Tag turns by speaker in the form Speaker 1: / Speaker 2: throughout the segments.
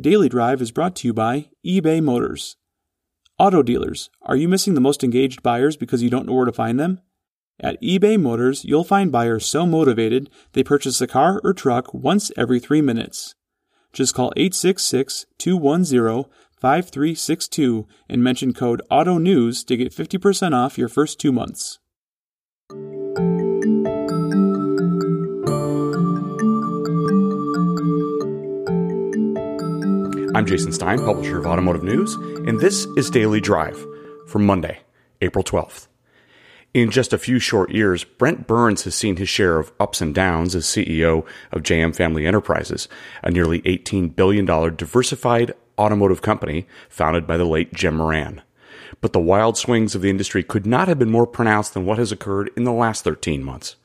Speaker 1: Daily Drive is brought to you by eBay Motors. Auto dealers, are you missing the most engaged buyers because you don't know where to find them? At eBay Motors, you'll find buyers so motivated they purchase a car or truck once every three minutes. Just call 866 210 5362 and mention code AUTO NEWS to get 50% off your first two months.
Speaker 2: I'm Jason Stein, publisher of Automotive News, and this is Daily Drive for Monday, April 12th. In just a few short years, Brent Burns has seen his share of ups and downs as CEO of JM Family Enterprises, a nearly $18 billion diversified automotive company founded by the late Jim Moran. But the wild swings of the industry could not have been more pronounced than what has occurred in the last 13 months.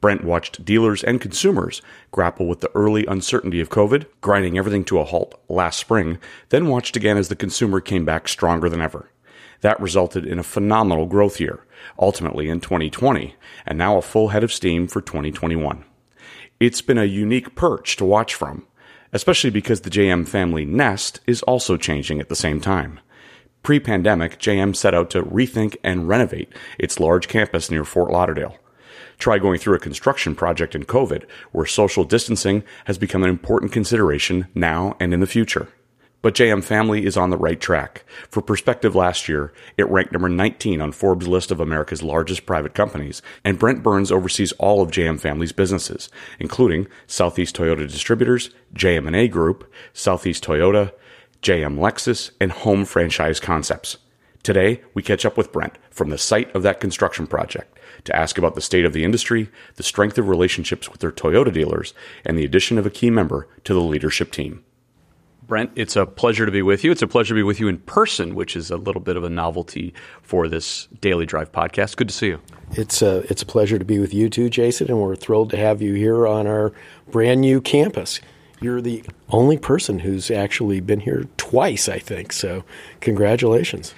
Speaker 2: Brent watched dealers and consumers grapple with the early uncertainty of COVID, grinding everything to a halt last spring, then watched again as the consumer came back stronger than ever. That resulted in a phenomenal growth year, ultimately in 2020, and now a full head of steam for 2021. It's been a unique perch to watch from, especially because the JM family nest is also changing at the same time. Pre pandemic, JM set out to rethink and renovate its large campus near Fort Lauderdale. Try going through a construction project in COVID, where social distancing has become an important consideration now and in the future. But JM Family is on the right track. For perspective, last year, it ranked number 19 on Forbes' list of America's largest private companies, and Brent Burns oversees all of JM Family's businesses, including Southeast Toyota Distributors, JM&A Group, Southeast Toyota, JM Lexus, and Home Franchise Concepts. Today, we catch up with Brent from the site of that construction project to ask about the state of the industry, the strength of relationships with their Toyota dealers, and the addition of a key member to the leadership team. Brent, it's a pleasure to be with you. It's a pleasure to be with you in person, which is a little bit of a novelty for this Daily Drive podcast. Good to see you.
Speaker 3: It's a, it's a pleasure to be with you too, Jason, and we're thrilled to have you here on our brand new campus. You're the only person who's actually been here twice, I think. So, congratulations.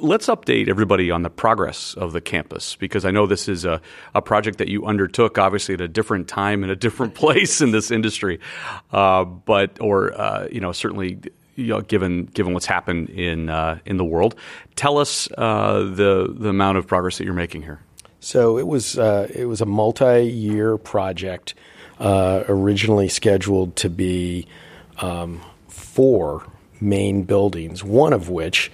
Speaker 2: Let's update everybody on the progress of the campus because I know this is a, a project that you undertook, obviously at a different time and a different place in this industry, uh, but or uh, you know certainly you know, given given what's happened in uh, in the world. Tell us uh, the the amount of progress that you're making here.
Speaker 3: So it was uh, it was a multi year project, uh, originally scheduled to be um, four main buildings, one of which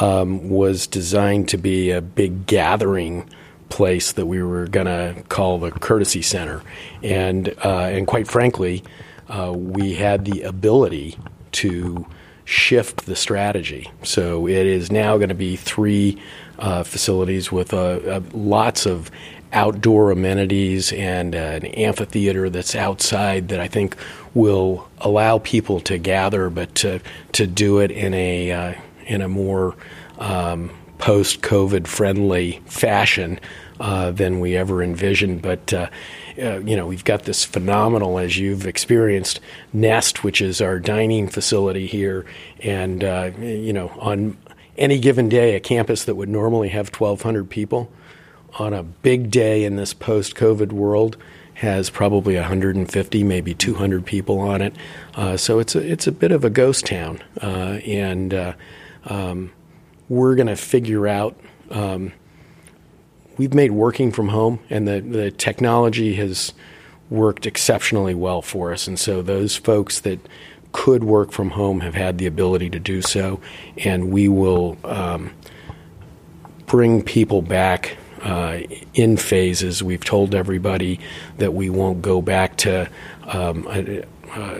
Speaker 3: um, was designed to be a big gathering place that we were going to call the courtesy center, and uh, and quite frankly, uh, we had the ability to shift the strategy. So it is now going to be three uh, facilities with uh, uh, lots of outdoor amenities and uh, an amphitheater that's outside that I think will allow people to gather, but to to do it in a uh, in a more um, post COVID friendly fashion uh, than we ever envisioned. But uh, uh, you know, we've got this phenomenal, as you've experienced, Nest, which is our dining facility here, and uh, you know, on any given day, a campus that would normally have 1,200 people, on a big day in this post COVID world, has probably 150, maybe 200 people on it. Uh, so it's a it's a bit of a ghost town, uh, and uh, um, we're going to figure out. Um, we've made working from home, and the the technology has worked exceptionally well for us, and so those folks that could work from home have had the ability to do so, and we will um, bring people back uh, in phases. We've told everybody that we won't go back to um, uh,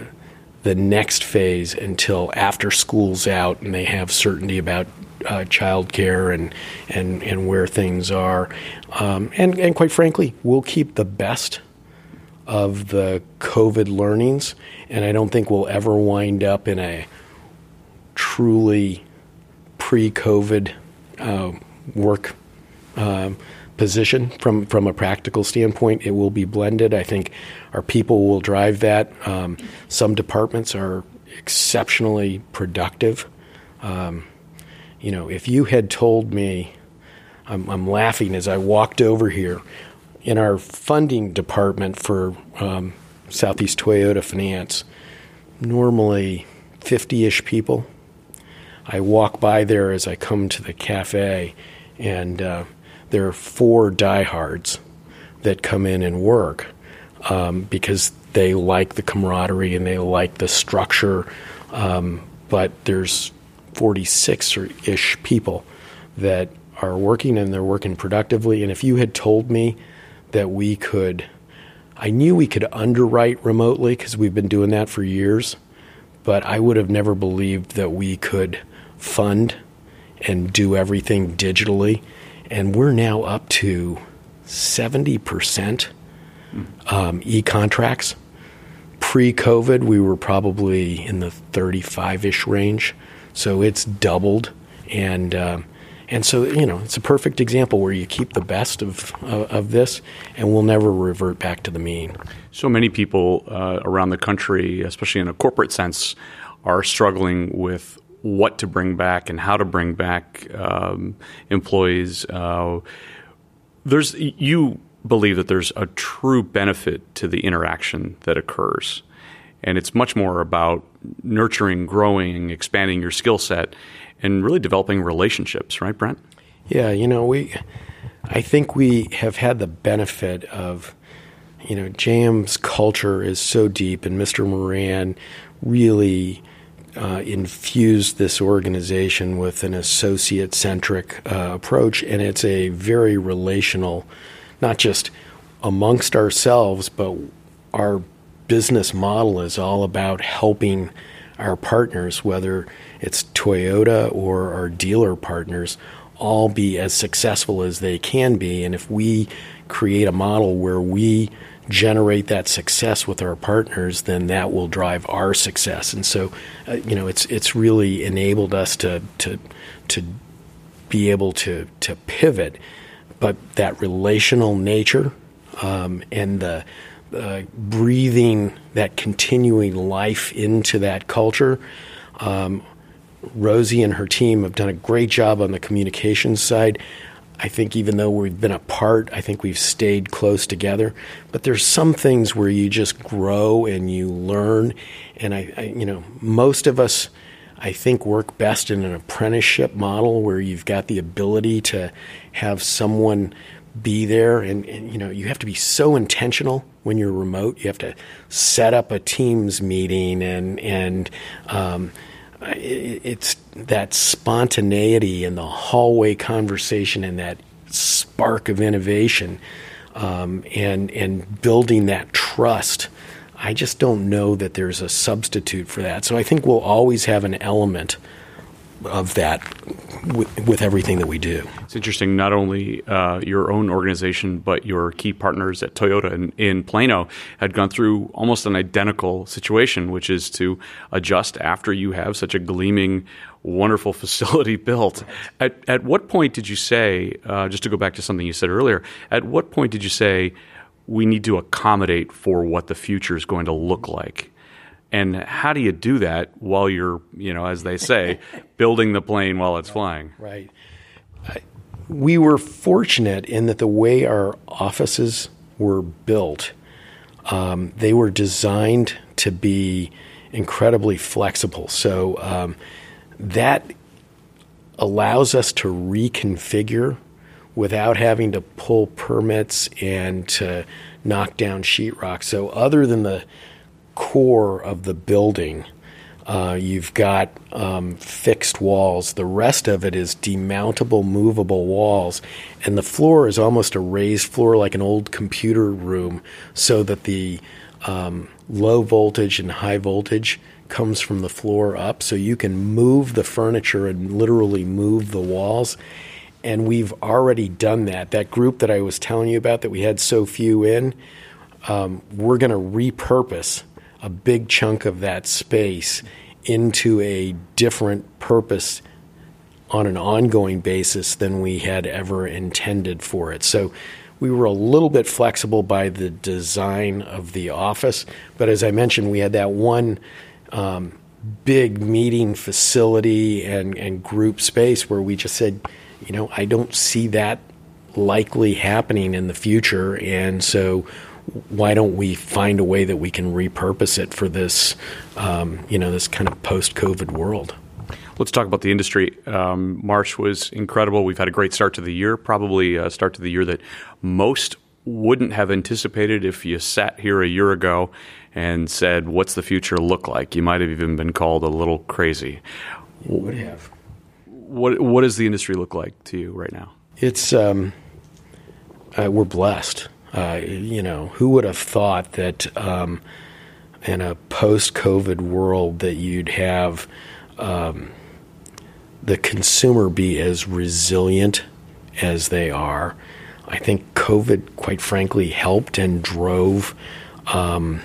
Speaker 3: the next phase until after school's out and they have certainty about uh, childcare and, and and where things are. Um, and and quite frankly, we'll keep the best of the COVID learnings, and I don't think we'll ever wind up in a truly pre-COVID uh, work. Um, position from from a practical standpoint. It will be blended. I think our people will drive that. Um, some departments are exceptionally productive. Um, you know, if you had told me, I'm, I'm, laughing as I walked over here in our funding department for um, Southeast Toyota Finance. Normally, 50 ish people. I walk by there as I come to the cafe, and uh, there are four diehards that come in and work um, because they like the camaraderie and they like the structure. Um, but there's 46 or ish people that are working and they're working productively. And if you had told me that we could, I knew we could underwrite remotely because we've been doing that for years, but I would have never believed that we could fund and do everything digitally. And we're now up to 70% um, e contracts. Pre COVID, we were probably in the 35 ish range. So it's doubled. And, uh, and so, you know, it's a perfect example where you keep the best of, uh, of this and we'll never revert back to the mean.
Speaker 2: So many people uh, around the country, especially in a corporate sense, are struggling with what to bring back and how to bring back um, employees. Uh, there's you believe that there's a true benefit to the interaction that occurs. And it's much more about nurturing, growing, expanding your skill set, and really developing relationships, right, Brent?
Speaker 3: Yeah, you know, we, I think we have had the benefit of, you know, JM's culture is so deep, and Mr. Moran really uh, infused this organization with an associate centric uh, approach, and it's a very relational not just amongst ourselves, but our business model is all about helping our partners, whether it's Toyota or our dealer partners, all be as successful as they can be. And if we create a model where we generate that success with our partners, then that will drive our success. And so, uh, you know, it's it's really enabled us to to to be able to to pivot but that relational nature um, and the uh, breathing that continuing life into that culture. Um, Rosie and her team have done a great job on the communications side. I think even though we've been apart, I think we've stayed close together. But there's some things where you just grow and you learn. And I, I you know, most of us I think work best in an apprenticeship model where you've got the ability to have someone be there and, and, you know you have to be so intentional when you're remote you have to set up a teams meeting and and um, it's that spontaneity and the hallway conversation and that spark of innovation um, and and building that trust I just don't know that there's a substitute for that. So I think we'll always have an element of that with, with everything that we do.
Speaker 2: It's interesting, not only uh, your own organization, but your key partners at Toyota in, in, Plano had gone through almost an identical situation, which is to adjust after you have such a gleaming, wonderful facility built. At, at what point did you say, uh, just to go back to something you said earlier, at what point did you say, we need to accommodate for what the future is going to look like. And how do you do that while you're, you know, as they say, building the plane while it's flying?
Speaker 3: Right. we were fortunate in that the way our offices were built, um, they were designed to be incredibly flexible. So um, that allows us to reconfigure without having to pull permits and to knock down sheetrock. So, other than the core of the building, uh, you've got um, fixed walls. The rest of it is demountable, movable walls. And the floor is almost a raised floor, like an old computer room, so that the um, low voltage and high voltage comes from the floor up. So you can move the furniture and literally move the walls and we've already done that. That group that I was telling you about that we had so few in, um, we're going to repurpose a big chunk of that space into a different purpose on an ongoing basis than we had ever intended for it. So we were a little bit flexible by the design of the office, but as I mentioned, we had that one. Um, big meeting facility and, and group space where we just said, you know, I don't see that likely happening in the future. And so why don't we find a way that we can repurpose it for this, um, you know, this kind of post-COVID world?
Speaker 2: Let's talk about the industry. Um, March was incredible. We've had a great start to the year, probably a start to the year that most wouldn't have anticipated if you sat here a year ago and said, What's the future look like? You might have even been called a little crazy.
Speaker 3: Would have.
Speaker 2: What, what does the industry look like to you right now?
Speaker 3: It's, um, uh, we're blessed. Uh, you know, who would have thought that um, in a post COVID world that you'd have um, the consumer be as resilient as they are? I think COVID, quite frankly, helped and drove um,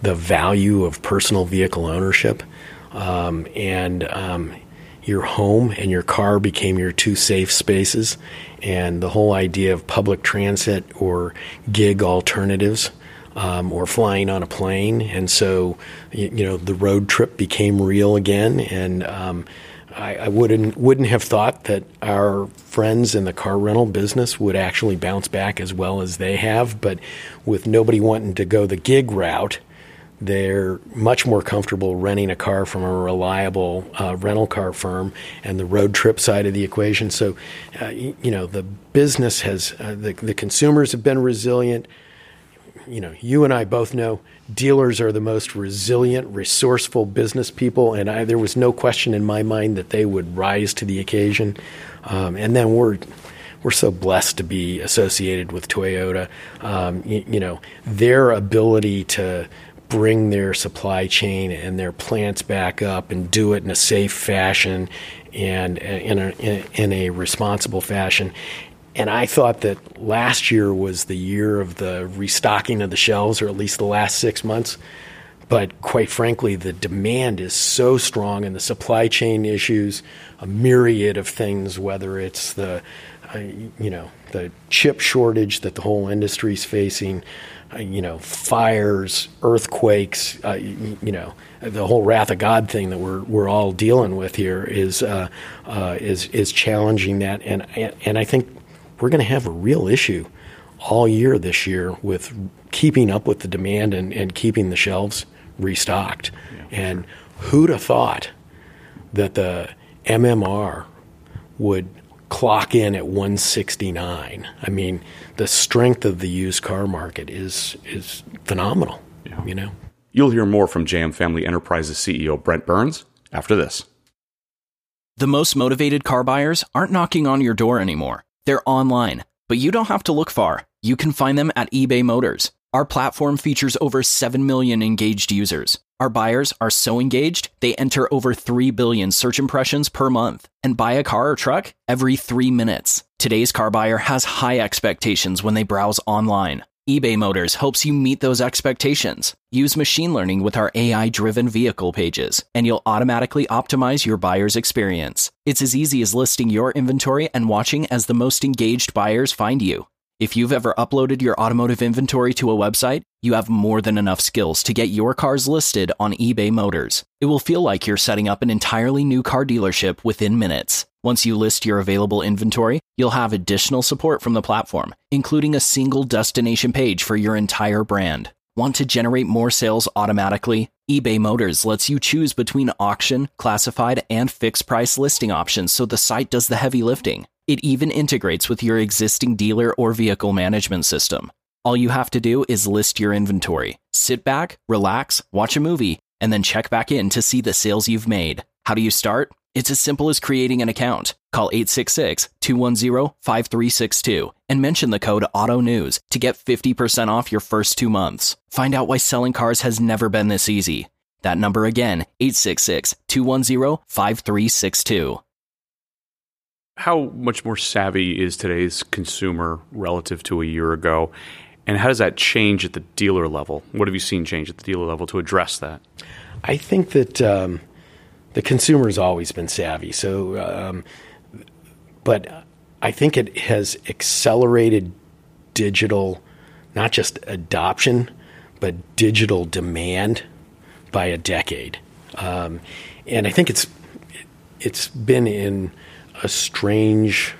Speaker 3: the value of personal vehicle ownership. Um, and um, your home and your car became your two safe spaces. And the whole idea of public transit or gig alternatives um, or flying on a plane. And so, you, you, know, the road trip became real again. And um, I, I, wouldn't wouldn't have thought that our friends in the car rental business would actually bounce back as well as they have. But with nobody wanting to go the gig route, they're much more comfortable renting a car from a reliable uh, rental car firm and the road trip side of the equation. So, uh, you, know, the business has uh, the the consumers have been resilient. You know, you and I both know dealers are the most resilient, resourceful business people, and I, there was no question in my mind that they would rise to the occasion. Um, and then we're we're so blessed to be associated with Toyota. Um, you, you, know, their ability to bring their supply chain and their plants back up and do it in a safe fashion and in a, in a responsible fashion and I thought that last year was the year of the restocking of the shelves, or at least the last six months. But quite frankly, the demand is so strong, and the supply chain issues, a myriad of things, whether it's the, uh, you know, the chip shortage that the whole industry is facing, uh, you know, fires, earthquakes, uh, you, know, the whole wrath of God thing that we're we're all dealing with here is uh, uh, is is challenging that, and and I think we're going to have a real issue all year this year with keeping up with the demand and, and keeping the shelves restocked. Yeah. And who'd have thought that the MMR would clock in at 169? I mean, the strength of the used car market is is phenomenal. Yeah. You know.
Speaker 2: You'll hear more from JM Family Enterprises CEO Brent Burns after this.
Speaker 4: The most motivated car buyers aren't knocking on your door anymore. They're online, but you don't have to look far. You can find them at eBay Motors. Our platform features over 7 million engaged users. Our buyers are so engaged, they enter over 3 billion search impressions per month and buy a car or truck every three minutes. Today's car buyer has high expectations when they browse online eBay Motors helps you meet those expectations. Use machine learning with our AI driven vehicle pages, and you'll automatically optimize your buyer's experience. It's as easy as listing your inventory and watching as the most engaged buyers find you. If you've ever uploaded your automotive inventory to a website, you have more than enough skills to get your cars listed on eBay Motors. It will feel like you're setting up an entirely new car dealership within minutes. Once you list your available inventory, you'll have additional support from the platform, including a single destination page for your entire brand. Want to generate more sales automatically? eBay Motors lets you choose between auction, classified, and fixed price listing options so the site does the heavy lifting. It even integrates with your existing dealer or vehicle management system. All you have to do is list your inventory, sit back, relax, watch a movie, and then check back in to see the sales you've made. How do you start? It's as simple as creating an account. Call 866 210 5362 and mention the code AUTONEWS to get 50% off your first two months. Find out why selling cars has never been this easy. That number again, 866 210 5362.
Speaker 2: How much more savvy is today's consumer relative to a year ago? And how does that change at the dealer level? What have you seen change at the dealer level to address that?
Speaker 3: I think that um, the consumer's always been savvy. So, um, but I think it has accelerated digital, not just adoption, but digital demand by a decade. Um, and I think it's it's been in a strange,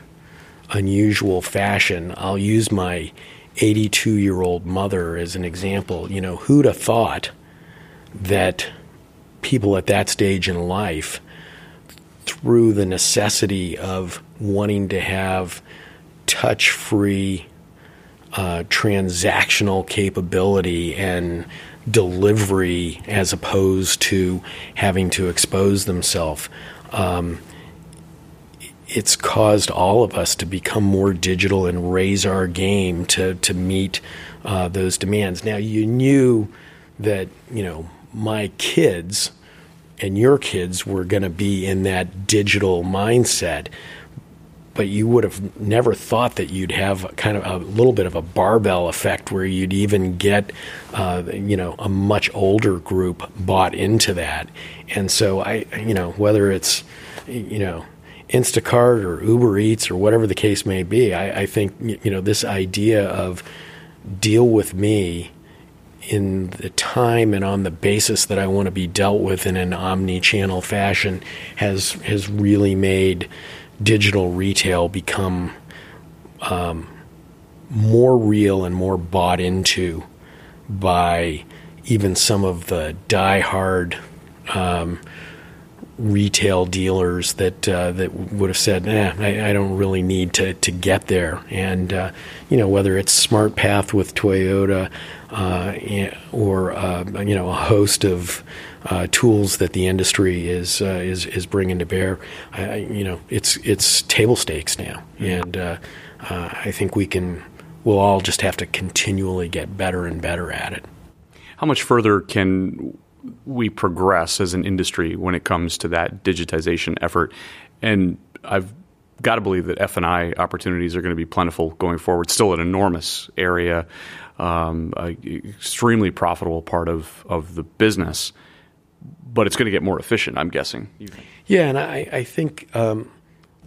Speaker 3: unusual fashion. I'll use my 82 year old mother as an example. You know, who'd have thought that people at that stage in life, through the necessity of wanting to have touch free uh, transactional capability and delivery as opposed to having to expose themselves. Um, it's caused all of us to become more digital and raise our game to to meet uh, those demands. Now you knew that you know my kids and your kids were going to be in that digital mindset, but you would have never thought that you'd have kind of a little bit of a barbell effect where you'd even get, uh, you know, a much older group bought into that. And so I, you know, whether it's, you know, Instacart or Uber Eats or whatever the case may be, I, I think, you know, this idea of deal with me in the time and on the basis that I want to be dealt with in an omni-channel fashion has has really made digital retail become um, more real and more bought into by even some of the die-hard um, retail dealers that uh, that would have said, "Nah, I, I, don't really need to to get there." And uh, you know, whether it's SmartPath with Toyota uh, or uh, you know a host of uh, tools that the industry is uh, is is bringing to bear, I, you know, it's it's table stakes now, and I think we can. We'll all just have to continually get better and better at it.
Speaker 2: How much further can we progress as an industry when it comes to that digitization effort. And I've got to believe that F and I opportunities are going to be plentiful going forward. Still an enormous area, um, extremely profitable part of of the business, but it's going to get more efficient. I'm guessing.
Speaker 3: Yeah, and I, I think um,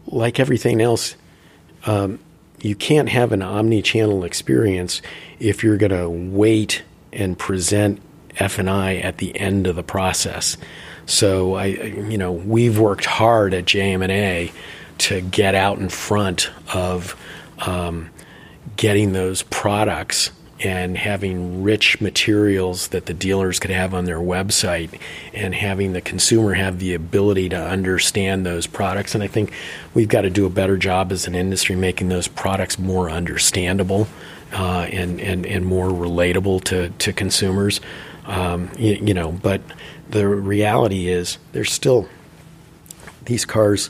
Speaker 3: like everything else. Um, you can't have an omni-channel experience if you're going to wait and present F and I at the end of the process. So I, you know, we've worked hard at JM&A to get out in front of um, getting those products and having rich materials that the dealers could have on their website and having the consumer have the ability to understand those products. And I think we've got to do a better job as an industry making those products more understandable uh, and, and, and more relatable to, to consumers. Um, you, you, know, but the reality is there's still these cars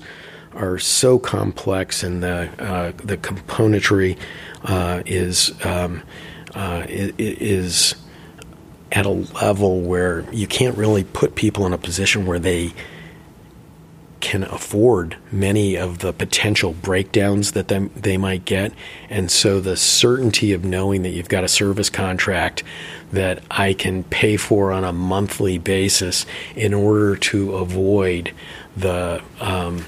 Speaker 3: are so complex and the uh, the componentry uh, is um, uh, is at a level where you can't really put people in a position where they can afford many of the potential breakdowns that they, they might get. And so the certainty of knowing that you've got a service contract that I can pay for on a monthly basis in order to avoid the um,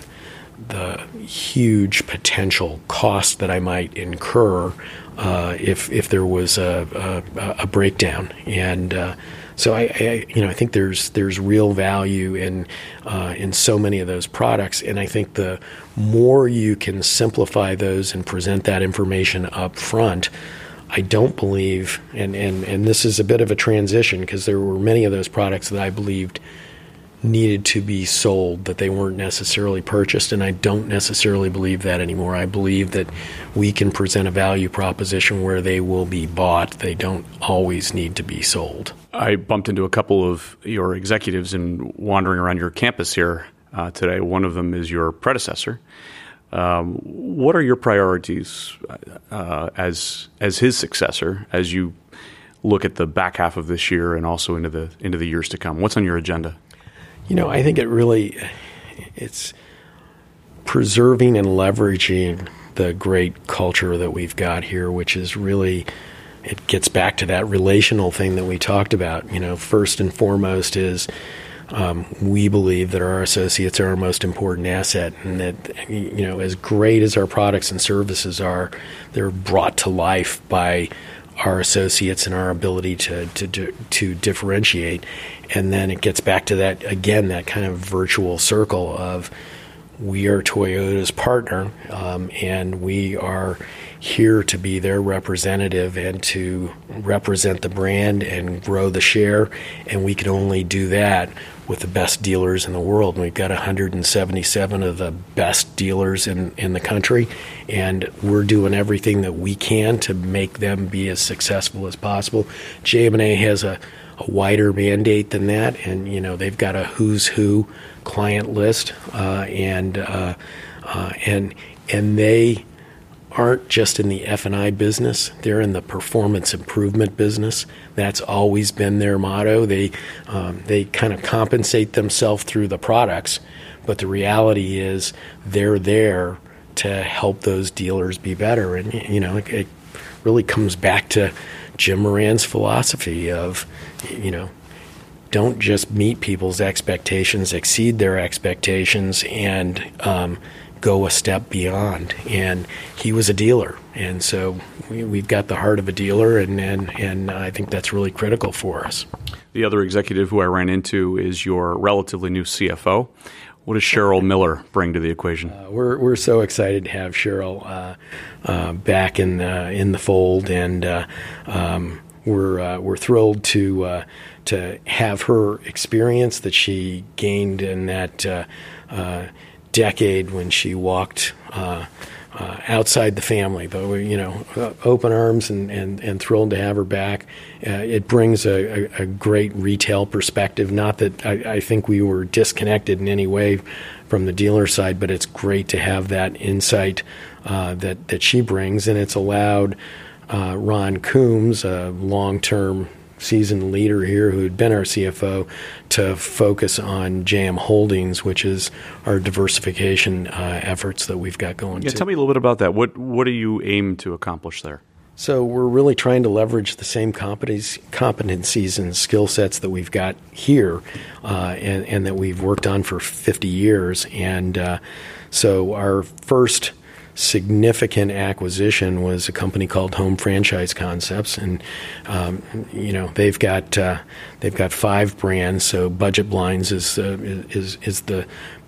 Speaker 3: the huge potential cost that I might incur uh, if if there was a, a, a breakdown. And uh, so I, I, you know, I think there's there's real value in uh, in so many of those products, and I think the more you can simplify those and present that information up front, I don't believe, and and and this is a bit of a transition because there were many of those products that I believed needed to be sold, that they weren't necessarily purchased. And I don't necessarily believe that anymore. I believe that we can present a value proposition where they will be bought. They don't always need to be sold.
Speaker 2: I bumped into a couple of your executives in wandering around your campus here uh, today. One of them is your predecessor. Um, what are your priorities uh, as as his successor as you look at the back half of this year and also into the into the years to come? What's on your agenda?
Speaker 3: You know, I think it really it's preserving and leveraging the great culture that we've got here, which is really it gets back to that relational thing that we talked about. You know, first and foremost is um, we believe that our associates are our most important asset, and that you know, as great as our products and services are, they're brought to life by our associates and our ability to, to to differentiate. And then it gets back to that again, that kind of virtual circle of we are Toyota's partner, um, and we are here to be their representative and to represent the brand and grow the share. And we can only do that with the best dealers in the world. And we've got 177 of the best dealers in, in the country, and we're doing everything that we can to make them be as successful as possible. JM&A has a, a wider mandate than that, and you know they've got a who's who client list, uh, and uh, uh, and and they aren't just in the F&I business, they're in the performance improvement business. That's always been their motto. They um, they kind of compensate themselves through the products, but the reality is they're there to help those dealers be better. And you know, it, it really comes back to Jim Moran's philosophy of you know don't just meet people's expectations, exceed their expectations, and um, go a step beyond. And he was a dealer, and so we, have got the heart of a dealer, and, and and I think that's really critical for us.
Speaker 2: The other executive who I ran into is your relatively new CFO. What does Cheryl Miller bring to the equation?
Speaker 3: Uh, we're we're so excited to have Cheryl uh, uh, back in the in the fold, and uh, um, we're uh, we're thrilled to uh, to have her experience that she gained in that decade when she walked uh, uh, outside the family, but we, you know, uh, open arms and, and, and thrilled to have her back. Uh, it brings a, a, a, great retail perspective. Not that I, I, think we were disconnected in any way from the dealer side, but it's great to have that insight uh, that that she brings, and it's allowed Ron Coombs, a long-term seasoned leader here who had been our CFO to focus on JAM Holdings, which is our diversification uh, efforts that we've got going.
Speaker 2: Yeah, tell me a little bit about that. What what do you aim to accomplish there?
Speaker 3: So we're really trying to leverage the same competencies and skill sets that we've got here, uh, and, and, that we've worked on for 50 years. And uh, so our first significant acquisition was a company called Home Franchise Concepts, and um, you know they've got uh, they've got five brands. So Budget Blinds is uh, is is the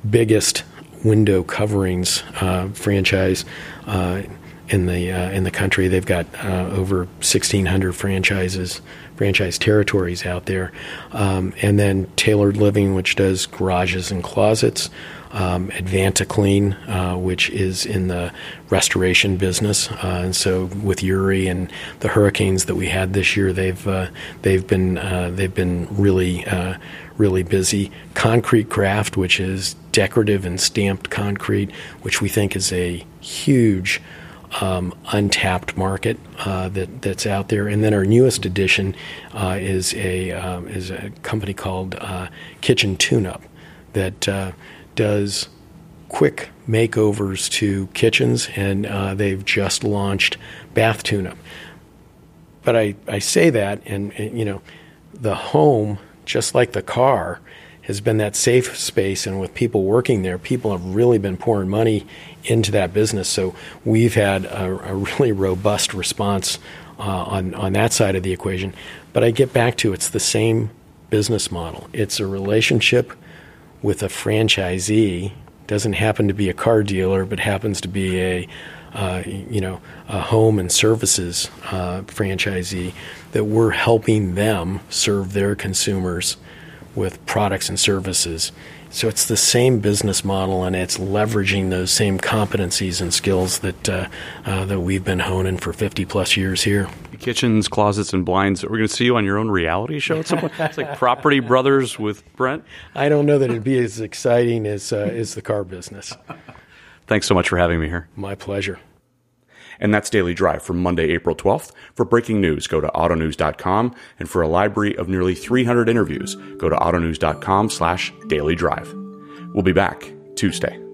Speaker 3: biggest window coverings uh, franchise. Uh, in the uh, in the country, they've got uh, over 1,600 franchises, franchise territories out there, um, and then Tailored Living, which does garages and closets, um, Advanta Clean, uh, which is in the restoration business. Uh, and so with Uri and the hurricanes that we had this year, they've uh, they've been uh, they've been really uh, really busy. Concrete Craft, which is decorative and stamped concrete, which we think is a huge um, untapped market uh, that that's out there. And then our newest addition uh, is a um, is a company called uh, Kitchen Tune Up that does quick makeovers to kitchens, and uh, they've just launched bath tune-up. But I, I say that, and, and, you know, the home, just like the car, has been that safe space, and with people working there, people have really been pouring money into that business. So we've had a, a really robust response uh, on on that side of the equation. But I get back to it's the same business model. It's a relationship with a franchisee doesn't happen to be a car dealer, but happens to be a uh, you know a home and services uh, franchisee that we're helping them serve their consumers with products and services. So it's the same business model, and it's leveraging those same competencies and skills that uh, uh that we've been honing for 50 plus years here
Speaker 2: kitchens, closets, and blinds. We're going to see you on your own reality show at some point. It's like Property Brothers with Brent.
Speaker 3: I don't know that it'd be as exciting as uh, as the car business.
Speaker 2: Thanks so much for having me here.
Speaker 3: My pleasure.
Speaker 2: And that's Daily Drive for Monday, April 12th. For breaking news, go to autonews.com. And for a library of nearly 300 interviews, go to autonews.com slash daily drive. We'll be back Tuesday.